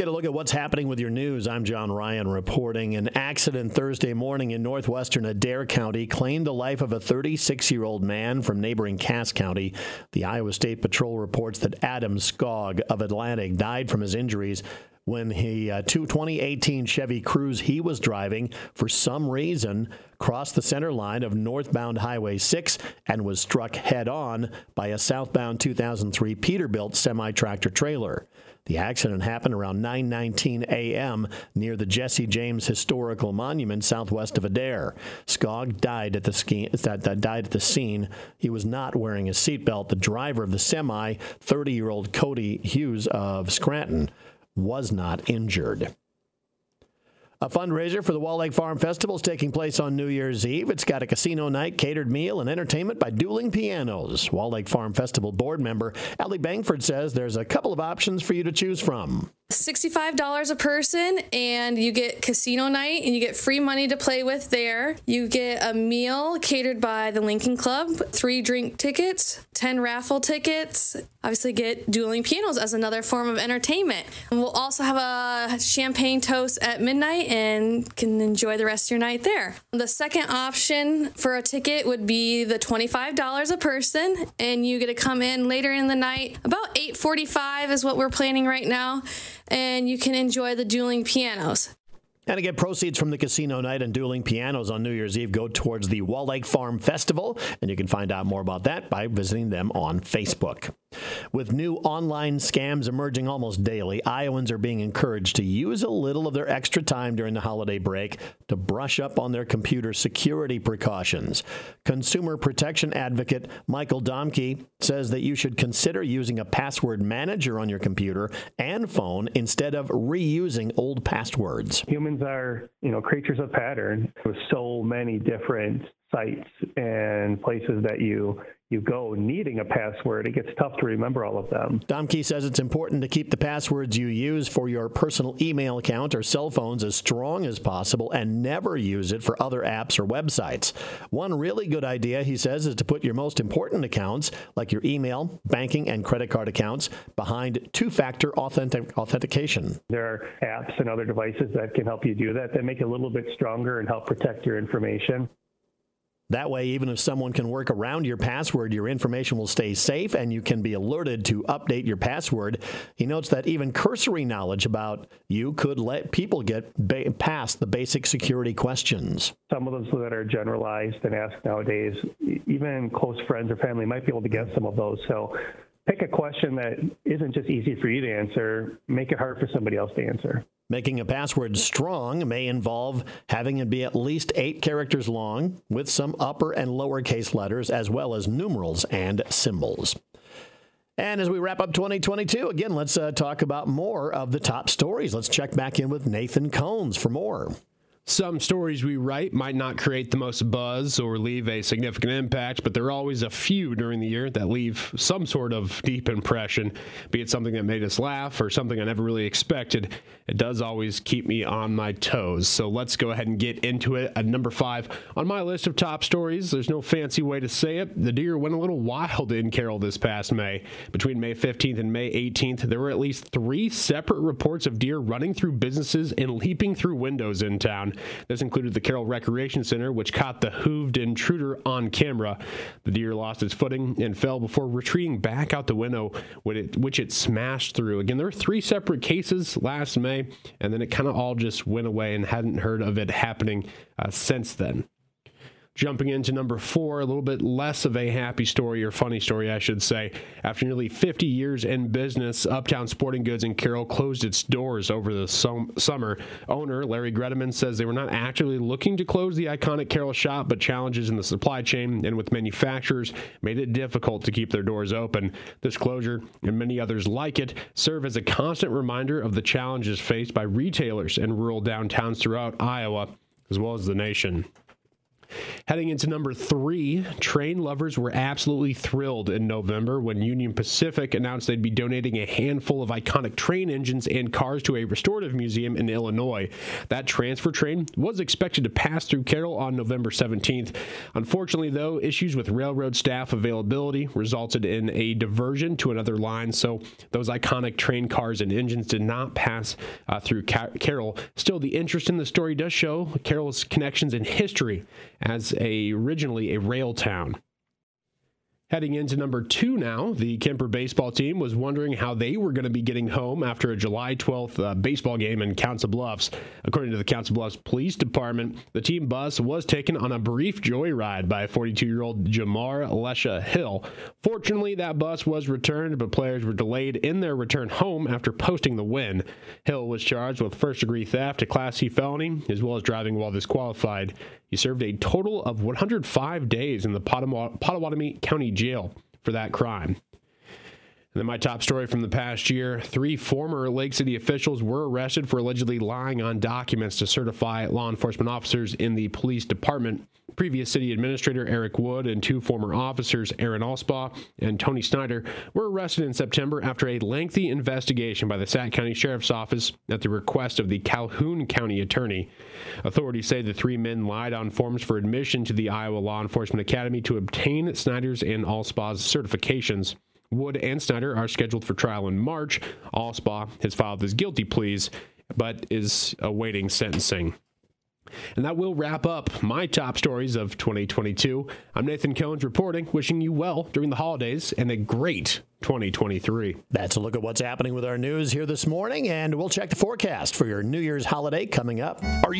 get a look at what's happening with your news. I'm John Ryan reporting. An accident Thursday morning in northwestern Adair County claimed the life of a 36 year old man from neighboring Cass County. The Iowa State Patrol reports that Adam Skog of Atlantic died from his injuries when he uh, 2018 Chevy Cruze he was driving for some reason crossed the center line of northbound Highway 6 and was struck head on by a southbound 2003 Peterbilt semi tractor trailer. The accident happened around 9:19 a.m. near the Jesse James Historical Monument southwest of Adair. Skog died at the ski, died at the scene. He was not wearing a seatbelt. The driver of the semi, 30-year-old Cody Hughes of Scranton, was not injured. A fundraiser for the Wall Lake Farm Festival is taking place on New Year's Eve. It's got a casino night, catered meal, and entertainment by Dueling Pianos. Wall Lake Farm Festival board member Allie Bangford says there's a couple of options for you to choose from. $65 a person and you get casino night and you get free money to play with there. You get a meal catered by the Lincoln Club, three drink tickets, 10 raffle tickets. Obviously get dueling pianos as another form of entertainment. And we'll also have a champagne toast at midnight and can enjoy the rest of your night there. The second option for a ticket would be the $25 a person and you get to come in later in the night. About 8:45 is what we're planning right now and you can enjoy the dueling pianos. And again, proceeds from the casino night and dueling pianos on New Year's Eve go towards the Wall Lake Farm Festival. And you can find out more about that by visiting them on Facebook. With new online scams emerging almost daily, Iowans are being encouraged to use a little of their extra time during the holiday break to brush up on their computer security precautions. Consumer protection advocate Michael Domke says that you should consider using a password manager on your computer and phone instead of reusing old passwords. Humans are, you know, creatures of pattern with so many different sites and places that you you go needing a password, it gets tough to remember all of them. Domke says it's important to keep the passwords you use for your personal email account or cell phones as strong as possible and never use it for other apps or websites. One really good idea, he says, is to put your most important accounts, like your email, banking, and credit card accounts, behind two factor authentic- authentication. There are apps and other devices that can help you do that that make it a little bit stronger and help protect your information. That way, even if someone can work around your password, your information will stay safe and you can be alerted to update your password. He notes that even cursory knowledge about you could let people get ba- past the basic security questions. Some of those that are generalized and asked nowadays, even close friends or family might be able to get some of those. So pick a question that isn't just easy for you to answer, make it hard for somebody else to answer. Making a password strong may involve having it be at least eight characters long with some upper and lowercase letters, as well as numerals and symbols. And as we wrap up 2022, again, let's uh, talk about more of the top stories. Let's check back in with Nathan Cones for more. Some stories we write might not create the most buzz or leave a significant impact, but there are always a few during the year that leave some sort of deep impression, be it something that made us laugh or something I never really expected. It does always keep me on my toes. So let's go ahead and get into it. At number five on my list of top stories, there's no fancy way to say it. The deer went a little wild in Carroll this past May. Between May 15th and May 18th, there were at least three separate reports of deer running through businesses and leaping through windows in town. This included the Carroll Recreation Center, which caught the hooved intruder on camera. The deer lost its footing and fell before retreating back out the window, which it smashed through. Again, there were three separate cases last May, and then it kind of all just went away and hadn't heard of it happening uh, since then. Jumping into number four, a little bit less of a happy story or funny story, I should say. After nearly 50 years in business, Uptown Sporting Goods in Carroll closed its doors over the sum- summer. Owner Larry Gredeman says they were not actively looking to close the iconic Carroll shop, but challenges in the supply chain and with manufacturers made it difficult to keep their doors open. This closure and many others like it serve as a constant reminder of the challenges faced by retailers in rural downtowns throughout Iowa as well as the nation. Heading into number three, train lovers were absolutely thrilled in November when Union Pacific announced they'd be donating a handful of iconic train engines and cars to a restorative museum in Illinois. That transfer train was expected to pass through Carroll on November 17th. Unfortunately, though, issues with railroad staff availability resulted in a diversion to another line, so those iconic train cars and engines did not pass uh, through Car- Carroll. Still, the interest in the story does show Carroll's connections in history as a originally a rail town. Heading into number two now, the Kuemper baseball team was wondering how they were going to be getting home after a July 12th uh, baseball game in Council Bluffs. According to the Council Bluffs Police Department, the team bus was taken on a brief joyride by 42 year old Jamar Lesha Hill. Fortunately, that bus was returned, but players were delayed in their return home after posting the win. Hill was charged with first degree theft, a Class C felony, as well as driving while disqualified. He served a total of 105 days in the Pottawattamie County Jail for that crime. And then my top story from the past year three former Lake City officials were arrested for allegedly lying on documents to certify law enforcement officers in the police department. Previous city administrator Eric Wood and two former officers, Aaron Allspaw and Tony Snyder, were arrested in September after a lengthy investigation by the Sac County Sheriff's Office at the request of the Calhoun County Attorney. Authorities say the three men lied on forms for admission to the Iowa Law Enforcement Academy to obtain Snyder's and Allspaw's certifications. Wood and Snyder are scheduled for trial in March. Allspaw has filed his guilty pleas, but is awaiting sentencing. And that will wrap up my top stories of 2022. I'm Nathan Cohns reporting, wishing you well during the holidays and a great 2023. That's a look at what's happening with our news here this morning, and we'll check the forecast for your New Year's holiday coming up. Are you